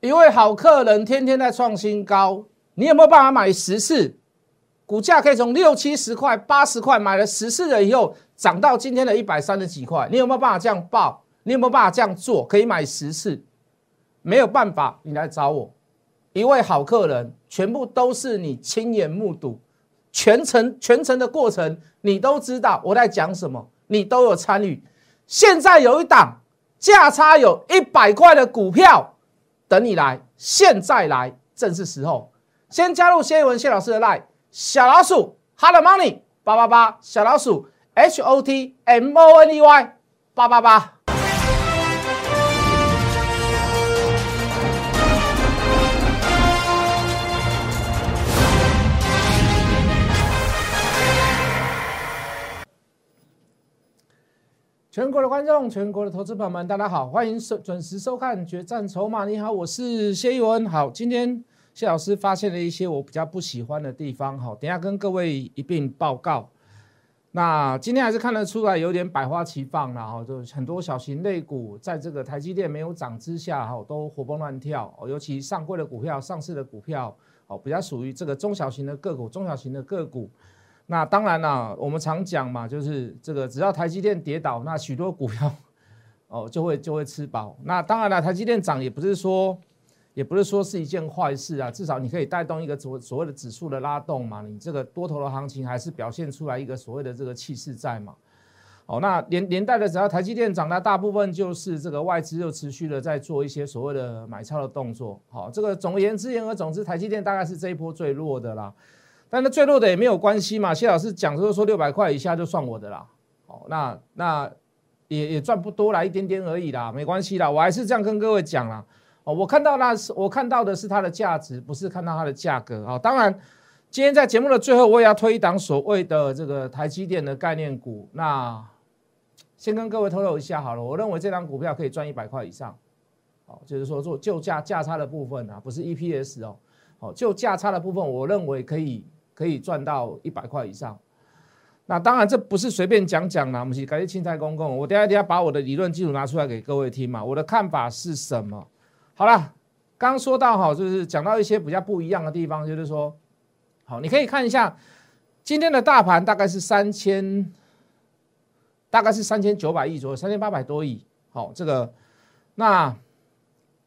一位好客人天天在创新高，你有没有办法买十次？股价可以从六七十块、八十块买了十次了以后，涨到今天的一百三十几块，你有没有办法这样报？你有没有办法这样做？可以买十次？没有办法，你来找我。一位好客人，全部都是你亲眼目睹，全程全程的过程你都知道我在讲什么，你都有参与。现在有一档价差有一百块的股票等你来，现在来正是时候。先加入谢文谢老师的 line 小老鼠 hot money 八八八小老鼠 h o t m o n e y 八八八。全国的观众，全国的投资朋友们，大家好，欢迎收准时收看《决战筹码》。你好，我是谢一文。好，今天谢老师发现了一些我比较不喜欢的地方，好，等下跟各位一并报告。那今天还是看得出来有点百花齐放了，哈，就很多小型类股在这个台积电没有涨之下，哈，都活蹦乱跳。尤其上柜的股票、上市的股票，哦，比较属于这个中小型的个股、中小型的个股。那当然啦，我们常讲嘛，就是这个只要台积电跌倒，那许多股票 哦就会就会吃饱。那当然了，台积电涨也不是说也不是说是一件坏事啊，至少你可以带动一个所所谓的指数的拉动嘛，你这个多头的行情还是表现出来一个所谓的这个气势在嘛。哦，那连连带的只要台积电涨，那大部分就是这个外资又持续的在做一些所谓的买超的动作。好，这个总而言之言而总之，台积电大概是这一波最弱的啦。但那最弱的也没有关系嘛，谢老师讲就是说六百块以下就算我的啦，哦，那那也也赚不多啦，一点点而已啦，没关系啦，我还是这样跟各位讲啦，哦，我看到那是我看到的是它的价值，不是看到它的价格啊。当然，今天在节目的最后，我也要推一档所谓的这个台积电的概念股，那先跟各位透露一下好了，我认为这张股票可以赚一百块以上，哦，就是说做就价价差的部分啊，不是 EPS 哦，哦，就价差的部分，我认为可以。可以赚到一百块以上，那当然这不是随便讲讲啦，我们是感谢青菜公公，我等下等下把我的理论基础拿出来给各位听嘛，我的看法是什么？好了，刚说到哈，就是讲到一些比较不一样的地方，就是说，好，你可以看一下今天的大盘大概是三千，大概是三千九百亿左右，三千八百多亿。好，这个那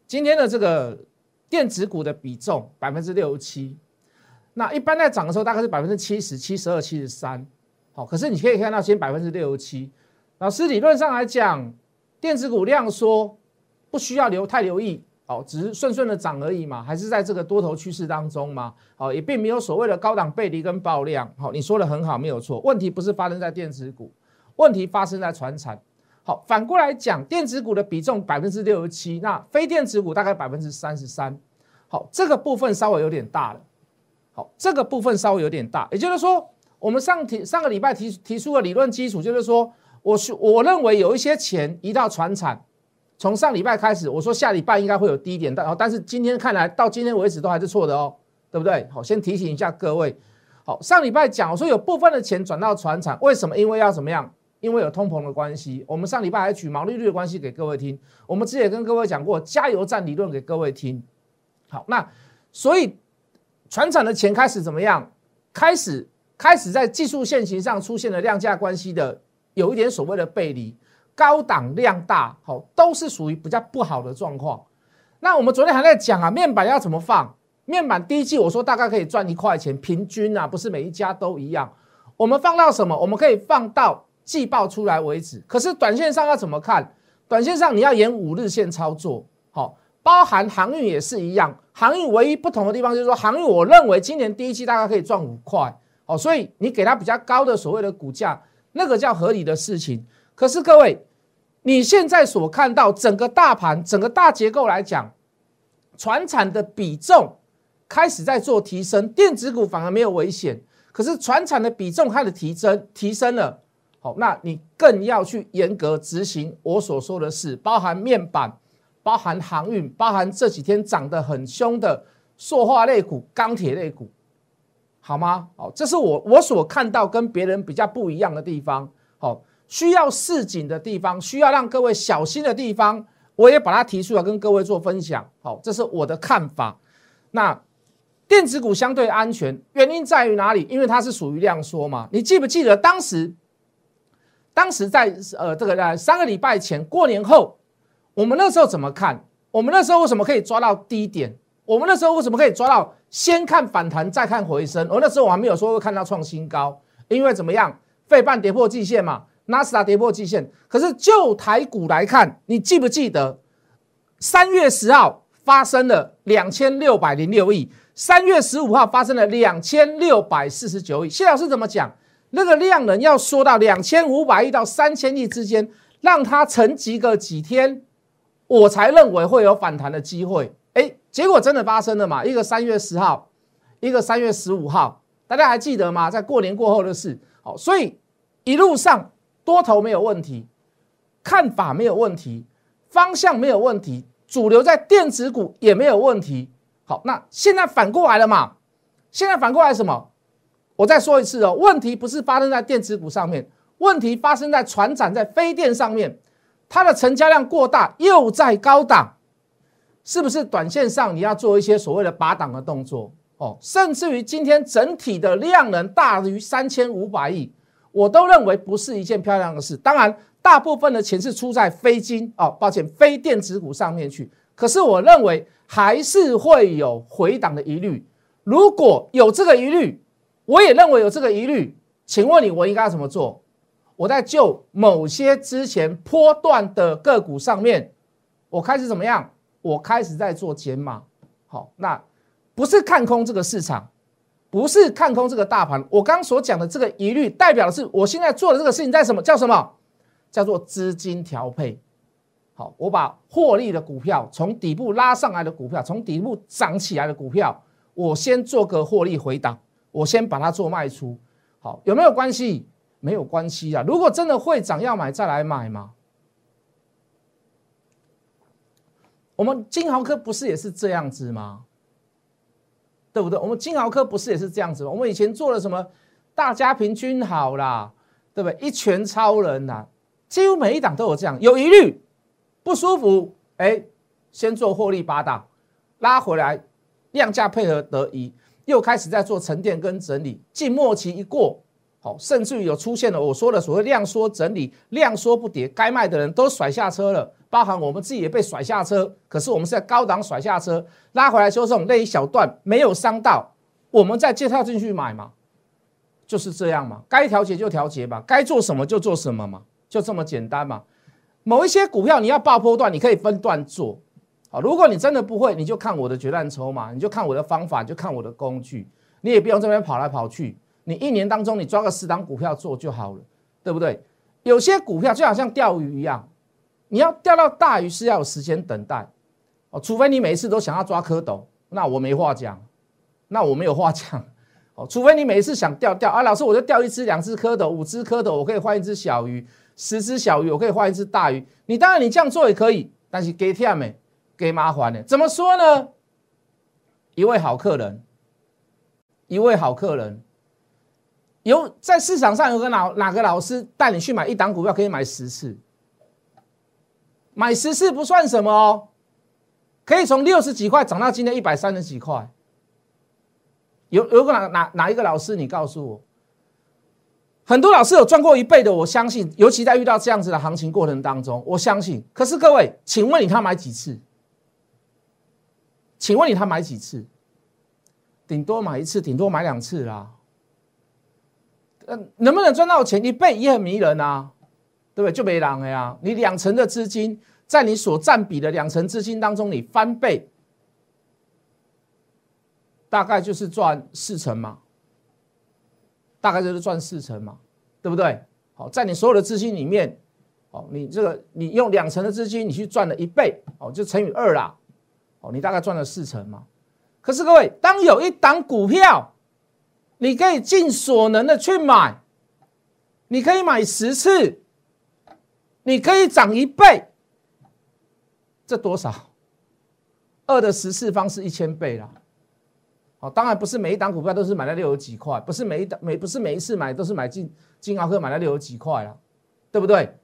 今天的这个电子股的比重百分之六十七。那一般在涨的时候，大概是百分之七十七十二、七十三，好，可是你可以看到，先百分之六十七。老师理论上来讲，电子股量缩，不需要留太留意，哦，只是顺顺的涨而已嘛，还是在这个多头趋势当中嘛，好，也并没有所谓的高档背离跟爆量，好，你说的很好，没有错。问题不是发生在电子股，问题发生在船产。好，反过来讲，电子股的比重百分之六十七，那非电子股大概百分之三十三，好，这个部分稍微有点大了。好，这个部分稍微有点大，也就是说，我们上提上个礼拜提提出的理论基础，就是说，我是我认为有一些钱移到船产，从上礼拜开始，我说下礼拜应该会有低点，但但是今天看来到今天为止都还是错的哦，对不对？好，先提醒一下各位。好，上礼拜讲我说有部分的钱转到船产，为什么？因为要怎么样？因为有通膨的关系。我们上礼拜还举毛利率的关系给各位听，我们之前也跟各位讲过加油站理论给各位听。好，那所以。船厂的钱开始怎么样？开始开始在技术线型上出现了量价关系的，有一点所谓的背离，高档量大，好，都是属于比较不好的状况。那我们昨天还在讲啊，面板要怎么放？面板第一季我说大概可以赚一块钱，平均啊，不是每一家都一样。我们放到什么？我们可以放到季报出来为止。可是短线上要怎么看？短线上你要沿五日线操作，好。包含航运也是一样，航运唯一不同的地方就是说，航运我认为今年第一季大概可以赚五块，哦，所以你给它比较高的所谓的股价，那个叫合理的事情。可是各位，你现在所看到整个大盘、整个大结构来讲，船产的比重开始在做提升，电子股反而没有危险，可是船产的比重开始提升，提升了，好，那你更要去严格执行我所说的事，包含面板。包含航运，包含这几天涨得很凶的塑化类股、钢铁类股，好吗？好，这是我我所看到跟别人比较不一样的地方。好，需要市井的地方，需要让各位小心的地方，我也把它提出来跟各位做分享。好，这是我的看法。那电子股相对安全，原因在于哪里？因为它是属于量缩嘛。你记不记得当时？当时在呃这个在三个礼拜前过年后，我们那时候怎么看？我们那时候为什么可以抓到低点？我们那时候为什么可以抓到先看反弹再看回升？我那时候我还没有说会看到创新高，因为怎么样？费半跌破季线嘛，纳斯达跌破季线。可是就台股来看，你记不记得三月十号发生了两千六百零六亿，三月十五号发生了两千六百四十九亿。谢老师怎么讲？那个量能要缩到两千五百亿到三千亿之间，让它沉积个几天，我才认为会有反弹的机会。哎，结果真的发生了嘛？一个三月十号，一个三月十五号，大家还记得吗？在过年过后的事。好，所以一路上多头没有问题，看法没有问题，方向没有问题，主流在电子股也没有问题。好，那现在反过来了嘛？现在反过来什么？我再说一次哦，问题不是发生在电子股上面，问题发生在船展在飞电上面，它的成交量过大，又在高档，是不是短线上你要做一些所谓的拔档的动作哦？甚至于今天整体的量能大于三千五百亿，我都认为不是一件漂亮的事。当然，大部分的钱是出在非金哦，抱歉，非电子股上面去。可是我认为还是会有回档的疑虑，如果有这个疑虑。我也认为有这个疑虑，请问你我应该怎么做？我在就某些之前波段的个股上面，我开始怎么样？我开始在做减码。好，那不是看空这个市场，不是看空这个大盘。我刚所讲的这个疑虑，代表的是我现在做的这个事情在什么？叫什么？叫做资金调配。好，我把获利的股票从底部拉上来的股票，从底部涨起来的股票，我先做个获利回档。我先把它做卖出，好有没有关系？没有关系啊。如果真的会涨要买再来买嘛。我们金豪科不是也是这样子吗？对不对？我们金豪科不是也是这样子吗？我们以前做了什么？大家平均好啦，对不对？一拳超人呐，几乎每一档都有这样。有疑虑、不舒服，哎，先做获利八档，拉回来，量价配合得宜。又开始在做沉淀跟整理，静末期一过，好，甚至于有出现了我说的所谓量缩整理，量缩不跌，该卖的人都甩下车了，包含我们自己也被甩下车。可是我们是在高档甩下车，拉回来修正那一小段没有伤到，我们再接套进去买嘛，就是这样嘛，该调节就调节吧，该做什么就做什么嘛，就这么简单嘛。某一些股票你要爆破段，你可以分段做。好，如果你真的不会，你就看我的决战筹码，你就看我的方法，就看我的工具，你也不用这边跑来跑去。你一年当中你抓个十档股票做就好了，对不对？有些股票就好像钓鱼一样，你要钓到大鱼是要有时间等待哦，除非你每一次都想要抓蝌蚪，那我没话讲，那我没有话讲 哦。除非你每一次想钓钓啊，老师我就钓一只、两只蝌蚪、五只蝌蚪，我可以换一只小鱼，十只小鱼我可以换一只大鱼。你当然你这样做也可以，但是给天没。给麻烦的，怎么说呢？一位好客人，一位好客人，有在市场上有个老哪个老师带你去买一档股票，可以买十次，买十次不算什么哦，可以从六十几块涨到今天一百三十几块。有有个哪哪哪一个老师？你告诉我，很多老师有赚过一倍的，我相信，尤其在遇到这样子的行情过程当中，我相信。可是各位，请问你他买几次？请问你他买几次？顶多买一次，顶多买两次啦。嗯，能不能赚到钱？一倍也很迷人啊，对不对？就没狼了呀。你两成的资金，在你所占比的两成资金当中，你翻倍，大概就是赚四成嘛。大概就是赚四成嘛，对不对？好，在你所有的资金里面，哦，你这个你用两成的资金，你去赚了一倍，哦，就乘以二啦。哦，你大概赚了四成嘛？可是各位，当有一档股票，你可以尽所能的去买，你可以买十次，你可以涨一倍，这多少？二的十次方是一千倍啦。哦，当然不是每一档股票都是买了六十几块，不是每一档每不是每一次买都是买进金豪科买了六十几块啦，对不对？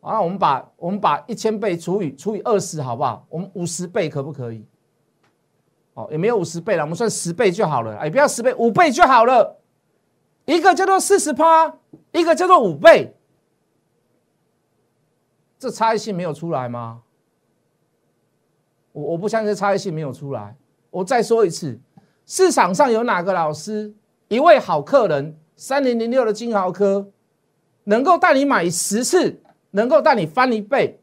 啊，我们把我们把一千倍除以除以二十，好不好？我们五十倍可不可以？哦，也没有五十倍了，我们算十倍就好了。哎，不要十倍，五倍就好了。一个叫做四十趴，一个叫做五倍，这差异性没有出来吗？我我不相信差异性没有出来。我再说一次，市场上有哪个老师，一位好客人，三零零六的金豪科，能够带你买十次？能够带你翻一倍，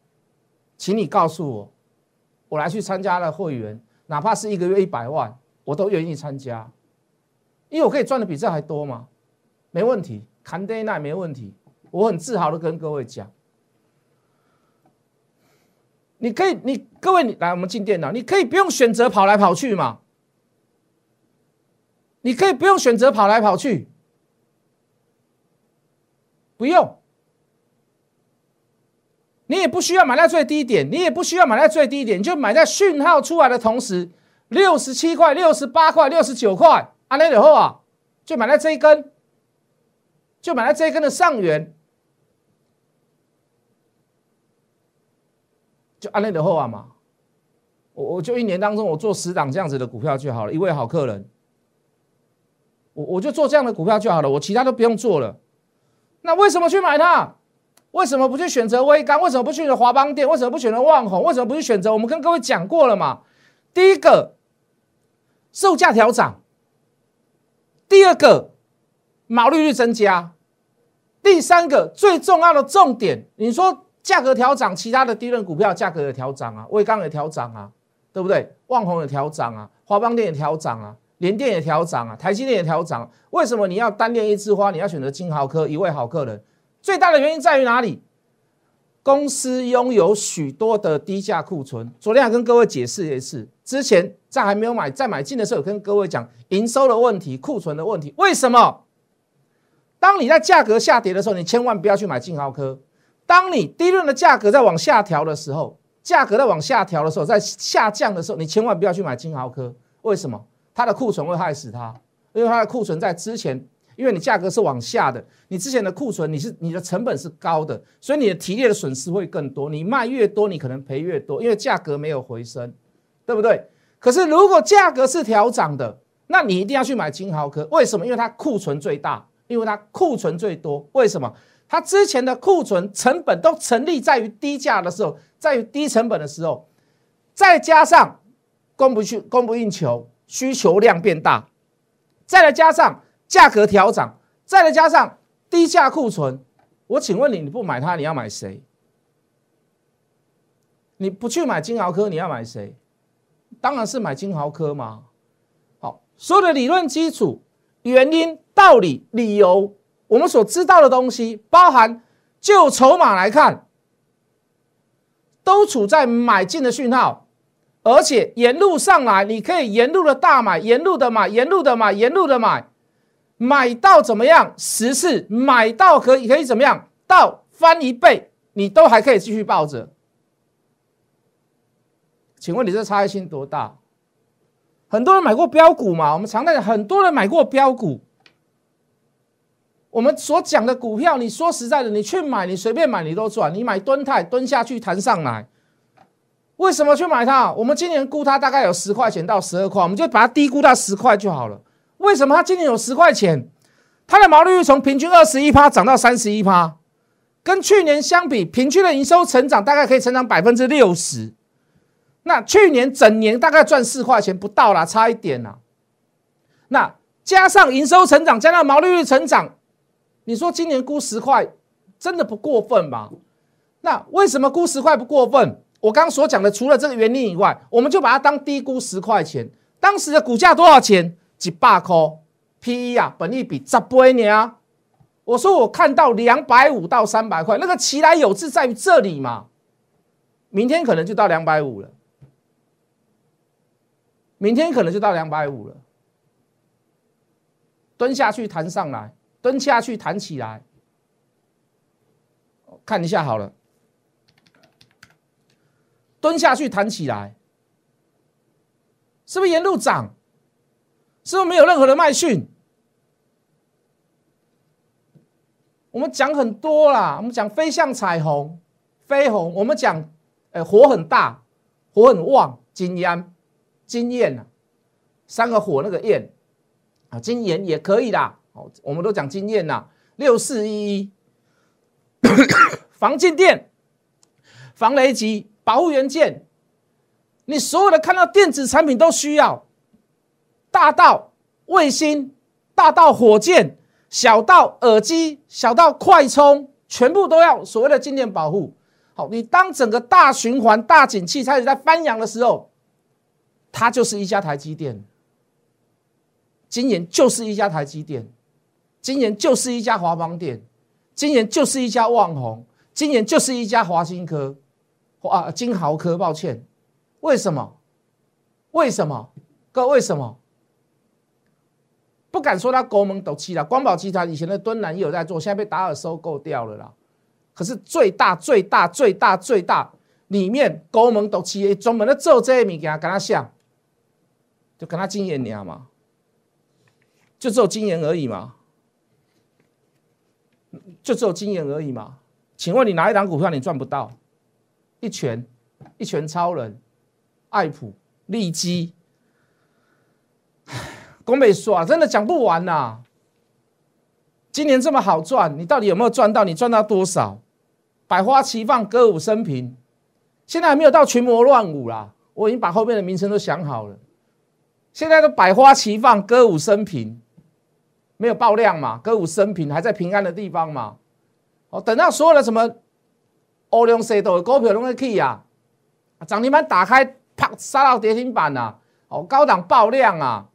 请你告诉我，我来去参加了会员，哪怕是一个月一百万，我都愿意参加，因为我可以赚的比这还多嘛，没问题，砍跌那没问题，我很自豪的跟各位讲，你可以，你各位你来，我们进电脑，你可以不用选择跑来跑去嘛，你可以不用选择跑来跑去，不用。你也不需要买在最低点，你也不需要买在最低点，就买在讯号出来的同时，六十七块、六十八块、六十九块，安内的后啊，就买在这一根，就买在这一根的上缘，就安内的后啊嘛，我我就一年当中我做十档这样子的股票就好了，一位好客人，我我就做这样的股票就好了，我其他都不用做了，那为什么去买它？为什么不去选择微刚？为什么不去选择华邦电？为什么不选择旺宏？为什么不去选择？我们跟各位讲过了嘛。第一个，售价调涨；第二个，毛利率增加；第三个，最重要的重点，你说价格调涨，其他的低润股票价格也调涨啊，微钢也调涨啊，对不对？旺宏也调涨啊，华邦电也调涨啊，联电也调涨啊，台积电也调涨。为什么你要单恋一枝花？你要选择金豪科一位好客人？最大的原因在于哪里？公司拥有许多的低价库存。昨天还跟各位解释一次，之前在还没有买、在买进的时候，跟各位讲营收的问题、库存的问题。为什么？当你在价格下跌的时候，你千万不要去买金豪科。当你低润的价格在往下调的时候，价格在往下调的时候，在下降的时候，你千万不要去买金豪科。为什么？它的库存会害死它，因为它的库存在之前。因为你价格是往下的，你之前的库存你是你的成本是高的，所以你的提炼的损失会更多。你卖越多，你可能赔越多，因为价格没有回升，对不对？可是如果价格是调涨的，那你一定要去买金豪科。为什么？因为它库存最大，因为它库存最多。为什么？它之前的库存成本都成立在于低价的时候，在于低成本的时候，再加上供不去供不应求，需求量变大，再来加上。价格调涨，再来加上低价库存，我请问你，你不买它，你要买谁？你不去买金豪科，你要买谁？当然是买金豪科嘛。好，所有的理论基础、原因、道理、理由，我们所知道的东西，包含就筹码来看，都处在买进的讯号，而且沿路上来，你可以沿路的大买，沿路的买，沿路的买，沿路的买。买到怎么样？十次买到可以可以怎么样？到翻一倍，你都还可以继续抱着。请问你这差异性多大？很多人买过标股嘛？我们常在讲，很多人买过标股。我们所讲的股票，你说实在的，你去买，你随便买，你都赚。你买蹲泰蹲下去弹上来，为什么去买它？我们今年估它大概有十块钱到十二块，我们就把它低估到十块就好了。为什么它今年有十块钱？它的毛利率从平均二十一趴涨到三十一趴，跟去年相比，平均的营收成长大概可以成长百分之六十。那去年整年大概赚四块钱不到啦，差一点啦。那加上营收成长，加上毛利率成长，你说今年估十块真的不过分吧？那为什么估十块不过分？我刚刚所讲的，除了这个原因以外，我们就把它当低估十块钱。当时的股价多少钱？几百块 P E 啊，本利比十倍呢。我说我看到两百五到三百块，那个奇来有志在于这里嘛。明天可能就到两百五了，明天可能就到两百五了。蹲下去弹上来，蹲下去弹起来，看一下好了。蹲下去弹起来，是不是沿路涨？是不是没有任何的卖讯？我们讲很多啦，我们讲飞向彩虹，飞鸿，我们讲，呃，火很大，火很旺，金烟，金焰啊，三个火那个焰啊，金焰也可以啦。哦，我们都讲金焰呐，六四一一，防静电、防雷击、保护元件，你所有的看到电子产品都需要，大到卫星，大到火箭，小到耳机，小到快充，全部都要所谓的静电保护。好，你当整个大循环、大景气开始在翻扬的时候，它就是一家台积电，今年就是一家台积电。今年就是一家华邦店，今年就是一家旺宏，今年就是一家华新科，华金豪科，抱歉，为什么？为什么？各位，为什么？不敢说他国门都期了，光宝集团以前的敦南也有在做，现在被达尔收购掉了啦。可是最大、最大、最大、最大里面国门都期，专门的做这些物件，跟他像，就跟他经验样嘛，就只有经验而已嘛。就只有经验而已嘛？请问你哪一档股票你赚不到？一拳，一拳超人，爱普、利基，公美说啊，真的讲不完呐。今年这么好赚，你到底有没有赚到？你赚到多少？百花齐放，歌舞升平，现在还没有到群魔乱舞啦。我已经把后面的名称都想好了。现在都百花齐放，歌舞升平。没有爆量嘛？歌舞升平还在平安的地方嘛？哦，等到所有的什么欧量 C 都股票都会去啊，涨停板打开，啪杀到跌停板呐！哦，高档爆量啊，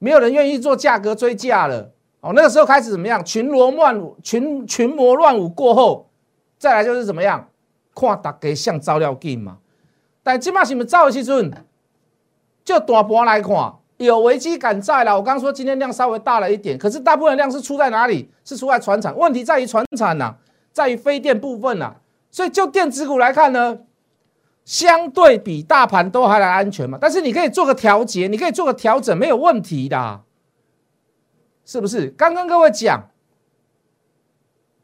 没有人愿意做价格追价了。哦，那个时候开始怎么样？群魔乱舞，群群魔乱舞过后，再来就是怎么样？看大家像照料镜嘛。但起码是不照的时阵，就大盘来看。有危机感在了，我刚刚说今天量稍微大了一点，可是大部分量是出在哪里？是出在船厂，问题在于船厂呐，在于非电部分呐，所以就电子股来看呢，相对比大盘都还来安全嘛。但是你可以做个调节，你可以做个调整，没有问题的，是不是？刚刚各位讲，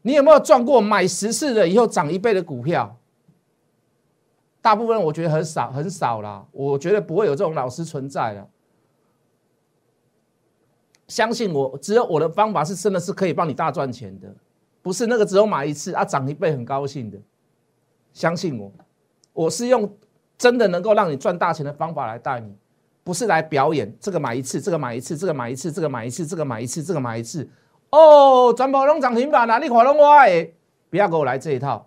你有没有赚过买十次的以后涨一倍的股票？大部分我觉得很少很少啦，我觉得不会有这种老师存在的。相信我，只有我的方法是真的是可以帮你大赚钱的，不是那个只有买一次啊涨一倍很高兴的。相信我，我是用真的能够让你赚大钱的方法来带你，不是来表演这个买一次，这个买一次，这个买一次，这个买一次，这个买一次，这个买一次。哦，全部拢涨停板啦！你看拢我诶，不要给我来这一套。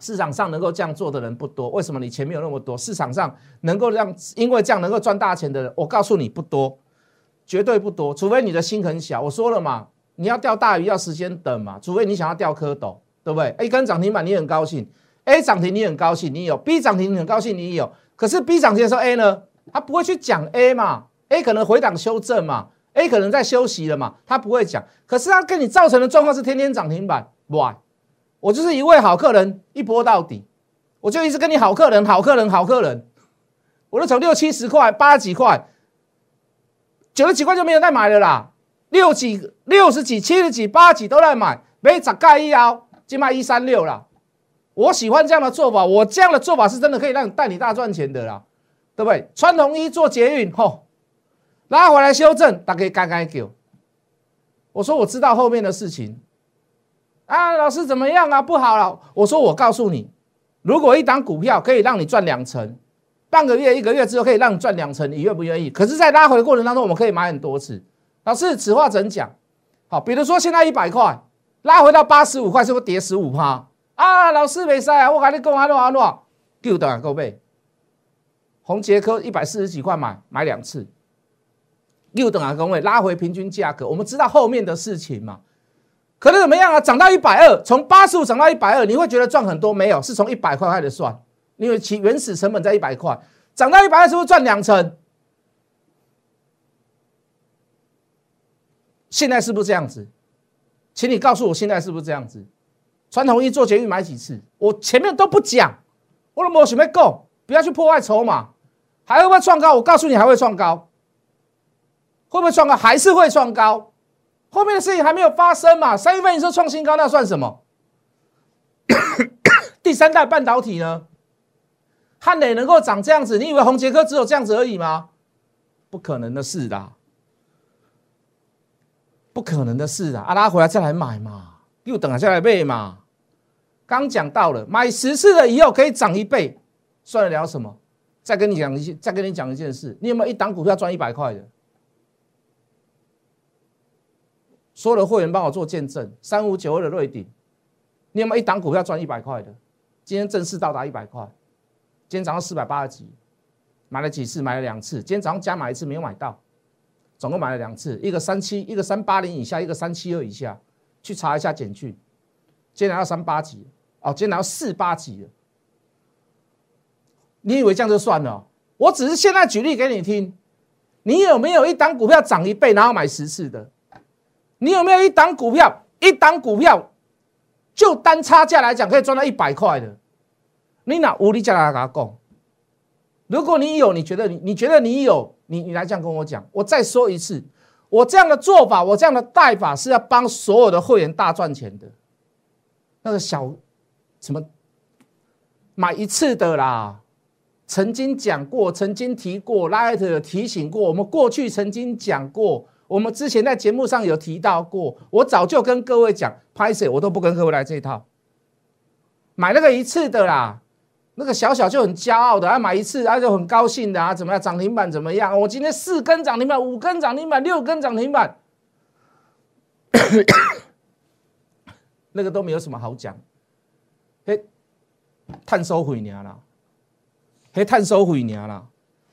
市场上能够这样做的人不多，为什么？你钱没有那么多，市场上能够让因为这样能够赚大钱的人，我告诉你不多。绝对不多，除非你的心很小。我说了嘛，你要钓大鱼要时间等嘛，除非你想要钓蝌蚪，对不对一根涨停板你很高兴，A 涨停你很高兴，你有 B 涨停你很高兴，你有。可是 B 涨停的时候 A 呢，他不会去讲 A 嘛，A 可能回档修正嘛，A 可能在休息了嘛，他不会讲。可是他跟你造成的状况是天天涨停板，Why？我就是一位好客人，一波到底，我就一直跟你好客人，好客人，好客人，我都从六七十块、八几块。九十几块就没有再买了啦，六几、六十几、七十几、八几都在买，没十盖一腰，就卖一三六了。我喜欢这样的做法，我这样的做法是真的可以让你带你大赚钱的啦，对不对？穿红衣做捷运，吼，拉回来修正，大家干干给。我说我知道后面的事情啊，老师怎么样啊？不好了。我说我告诉你，如果一档股票可以让你赚两成。半个月、一个月之后可以让你赚两成，你愿不愿意？可是，在拉回的过程当中，我们可以买很多次。老师，此话怎讲？好，比如说现在一百块拉回到八十五块，是不是跌十五趴啊？老师没塞啊，我跟你讲安诺安诺，够的够背。红杰科一百四十几块买买两次，六等啊各位拉回平均价格，我们知道后面的事情嘛？可能怎么样啊？涨到一百二，从八十五涨到一百二，你会觉得赚很多？没有，是从一百块开始算。因为其原始成本在一百块，涨到一百二，是不是赚两成？现在是不是这样子？请你告诉我，现在是不是这样子？传统一做捷运买几次？我前面都不讲，我都没准备够，不要去破坏筹码，还会不会创高？我告诉你，还会创高，会不会创高？还是会创高？后面的事情还没有发生嘛？三月份你说创新高，那算什么？第三代半导体呢？汉磊能够涨这样子，你以为红杰科只有这样子而已吗？不可能的事的，不可能的事的，啊，拉回来再来买嘛，又等下来背嘛。刚讲到了，买十次了以后可以涨一倍，算得了什么？再跟你讲一，再跟你讲一件事，你有没有一档股票赚一百块的？所有的会员帮我做见证，三五九二的瑞鼎，你有没有一档股票赚一百块的？今天正式到达一百块，今天早上四百八十几，买了几次？买了两次。今天早上加买一次没有买到，总共买了两次，一个三七，一个三八零以下，一个三七二以下，去查一下简讯。今天来到三八几，哦，今天拿到四八级了。你以为这样就算了？我只是现在举例给你听，你有没有一档股票涨一倍，然后买十次的？你有没有一档股票，一档股票就单差价来讲可以赚到一百块的？你拿无力价来跟他讲？如果你有，你觉得你你觉得你有，你你来这样跟我讲。我再说一次，我这样的做法，我这样的带法是要帮所有的会员大赚钱的。那个小什么买一次的啦，曾经讲过，曾经提过，Light 有提醒过，我们过去曾经讲过。我们之前在节目上有提到过，我早就跟各位讲，拍摄我都不跟各位来这一套，买那个一次的啦，那个小小就很骄傲的，啊买一次啊就很高兴的啊，怎么样涨停板怎么样？我今天四根涨停板，五根涨停板，六根涨停板，那个都没有什么好讲，嘿，碳收回娘了，嘿，碳收回娘了。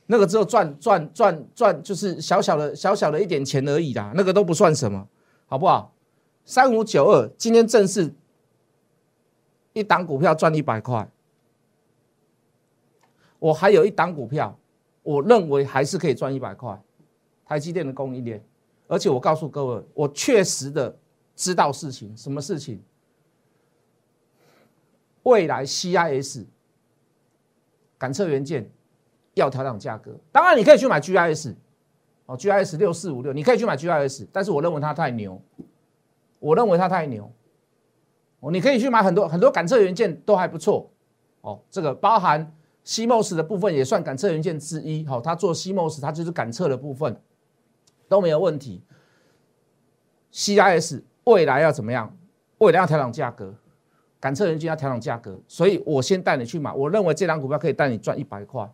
那个只有赚赚赚赚，就是小小的小小的一点钱而已啦，那个都不算什么，好不好？三五九二今天正式一档股票赚一百块，我还有一档股票，我认为还是可以赚一百块，台积电的供应链，而且我告诉各位，我确实的知道事情，什么事情？未来 CIS 感测元件。要调整价格，当然你可以去买 GIS，哦，GIS 六四五六，你可以去买 GIS，但是我认为它太牛，我认为它太牛，哦，你可以去买很多很多感测元件都还不错，哦，这个包含 CMOS 的部分也算感测元件之一，好，它做 CMOS 它就是感测的部分。都没有问题，CIS 未来要怎么样？未来要调整价格，感测元件要调整价格，所以我先带你去买，我认为这张股票可以带你赚一百块。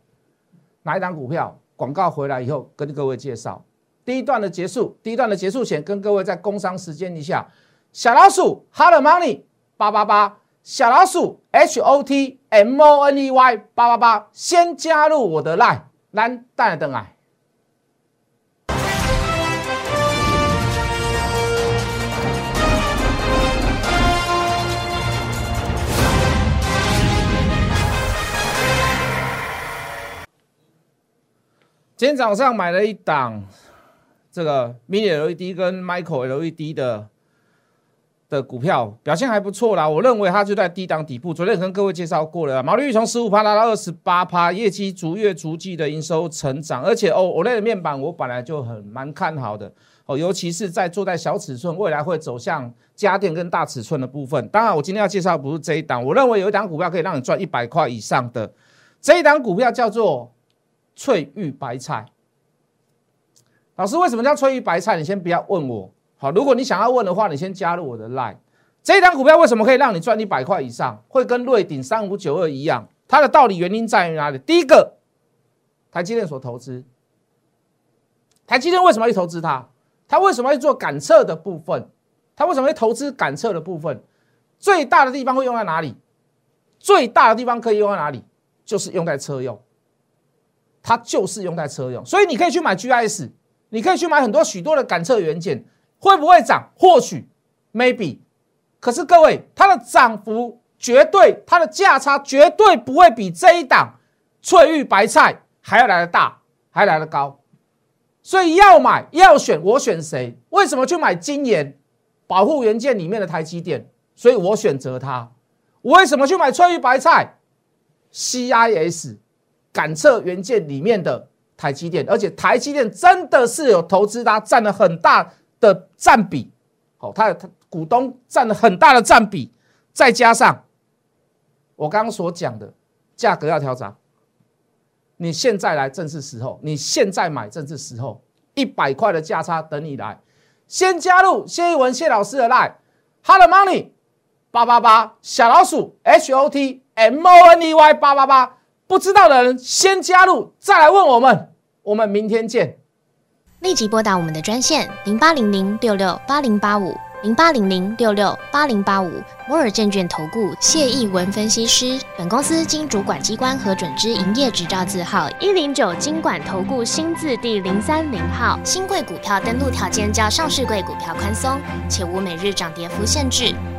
哪一档股票？广告回来以后跟各位介绍。第一段的结束，第一段的结束前跟各位在工商时间一下。小老鼠 Hot Money 八八八，小老鼠 H O T M O N E Y 八八八，先加入我的 line，来带等来。今天早上买了一档这个 Mini LED 跟 Micro LED 的的股票，表现还不错啦。我认为它就在低档底部。昨天跟各位介绍过了，毛利率从十五趴拉到二十八趴，业绩逐月逐季的营收成长，而且哦，我那个面板我本来就很蛮看好的哦，尤其是在做在小尺寸，未来会走向家电跟大尺寸的部分。当然，我今天要介绍不是这一档，我认为有一档股票可以让你赚一百块以上的，这一档股票叫做。翠玉白菜，老师为什么叫翠玉白菜？你先不要问我。好，如果你想要问的话，你先加入我的 line。这一张股票为什么可以让你赚一百块以上？会跟瑞鼎三五九二一样？它的道理原因在于哪里？第一个，台积电所投资。台积电为什么要投资它？它为什么要做感测的部分？它为什么会投资感测的部分？最大的地方会用在哪里？最大的地方可以用在哪里？就是用在车用。它就是用在车用，所以你可以去买 GIS，你可以去买很多许多的感测元件，会不会涨？或许，maybe。可是各位，它的涨幅绝对，它的价差绝对不会比这一档翠玉白菜还要来的大，还来的高。所以要买要选，我选谁？为什么去买金研保护元件里面的台积电？所以我选择它。我为什么去买翠玉白菜？CIS。感测元件里面的台积电，而且台积电真的是有投资它，占了很大的占比。好，它的股东占了很大的占比，再加上我刚刚所讲的价格要调涨，你现在来正是时候，你现在买正是时候，一百块的价差等你来，先加入谢一文谢老师的 line，Hello Money 八八八小老鼠 H O T M O N E Y 八八八，不知道的人先加入，再来问我们，我们明天见。立即拨打我们的专线零八零零六六八零八五零八零零六六八零八五摩尔证券投顾谢义文分析师。本公司经主管机关核准之营业执照字号一零九金管投顾新字第零三零号。新贵股票登录条件较上市贵股票宽松，且无每日涨跌幅限制。